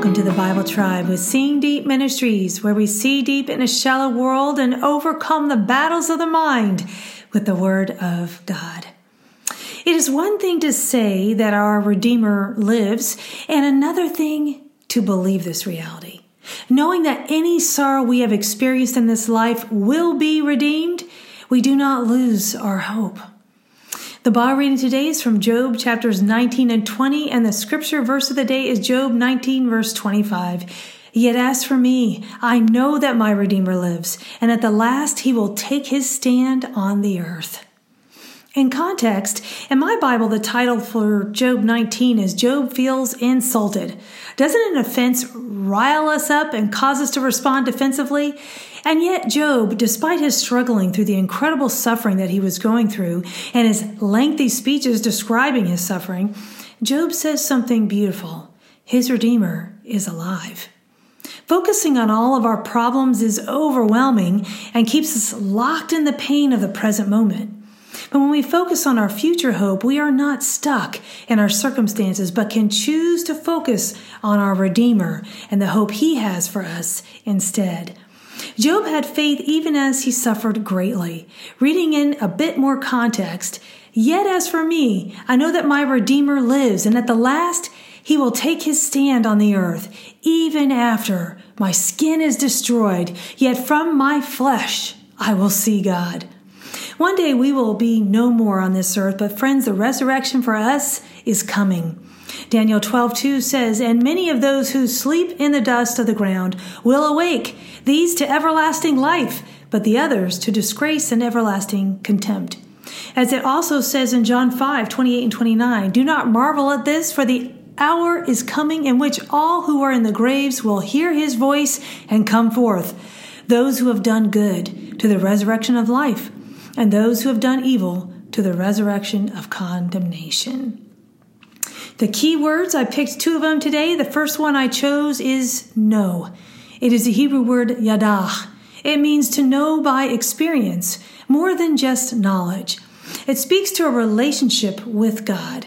Welcome to the Bible Tribe with Seeing Deep Ministries, where we see deep in a shallow world and overcome the battles of the mind with the Word of God. It is one thing to say that our Redeemer lives, and another thing to believe this reality. Knowing that any sorrow we have experienced in this life will be redeemed, we do not lose our hope. The Bible reading today is from Job chapters 19 and 20, and the scripture verse of the day is Job 19, verse 25. Yet as for me, I know that my Redeemer lives, and at the last he will take his stand on the earth. In context, in my Bible, the title for Job 19 is Job Feels Insulted. Doesn't an offense rile us up and cause us to respond defensively? And yet, Job, despite his struggling through the incredible suffering that he was going through and his lengthy speeches describing his suffering, Job says something beautiful. His Redeemer is alive. Focusing on all of our problems is overwhelming and keeps us locked in the pain of the present moment. But when we focus on our future hope, we are not stuck in our circumstances, but can choose to focus on our Redeemer and the hope He has for us instead. Job had faith even as he suffered greatly. Reading in a bit more context, Yet as for me, I know that my Redeemer lives, and at the last he will take his stand on the earth, even after my skin is destroyed, yet from my flesh I will see God. One day we will be no more on this earth, but friends, the resurrection for us is coming. Daniel 12, 2 says, And many of those who sleep in the dust of the ground will awake, these to everlasting life, but the others to disgrace and everlasting contempt. As it also says in John 5, 28 and 29, Do not marvel at this, for the hour is coming in which all who are in the graves will hear his voice and come forth, those who have done good to the resurrection of life and those who have done evil to the resurrection of condemnation. The key words, I picked two of them today. The first one I chose is know. It is the Hebrew word yadah. It means to know by experience, more than just knowledge. It speaks to a relationship with God.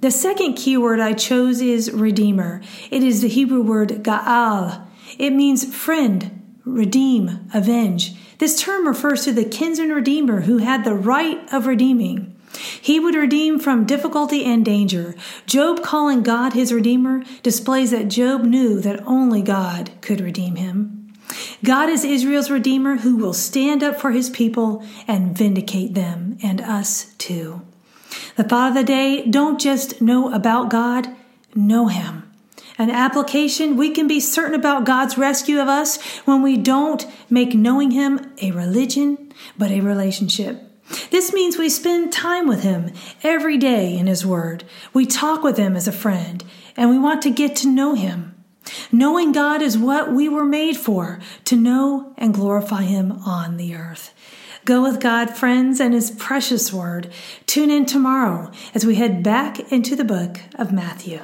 The second key word I chose is redeemer. It is the Hebrew word ga'al. It means friend, redeem, avenge. This term refers to the kinsman redeemer who had the right of redeeming. He would redeem from difficulty and danger. Job calling God his redeemer displays that Job knew that only God could redeem him. God is Israel's redeemer who will stand up for his people and vindicate them and us too. The thought of the day don't just know about God, know him. An application, we can be certain about God's rescue of us when we don't make knowing Him a religion, but a relationship. This means we spend time with Him every day in His Word. We talk with Him as a friend, and we want to get to know Him. Knowing God is what we were made for to know and glorify Him on the earth. Go with God, friends, and His precious Word. Tune in tomorrow as we head back into the book of Matthew.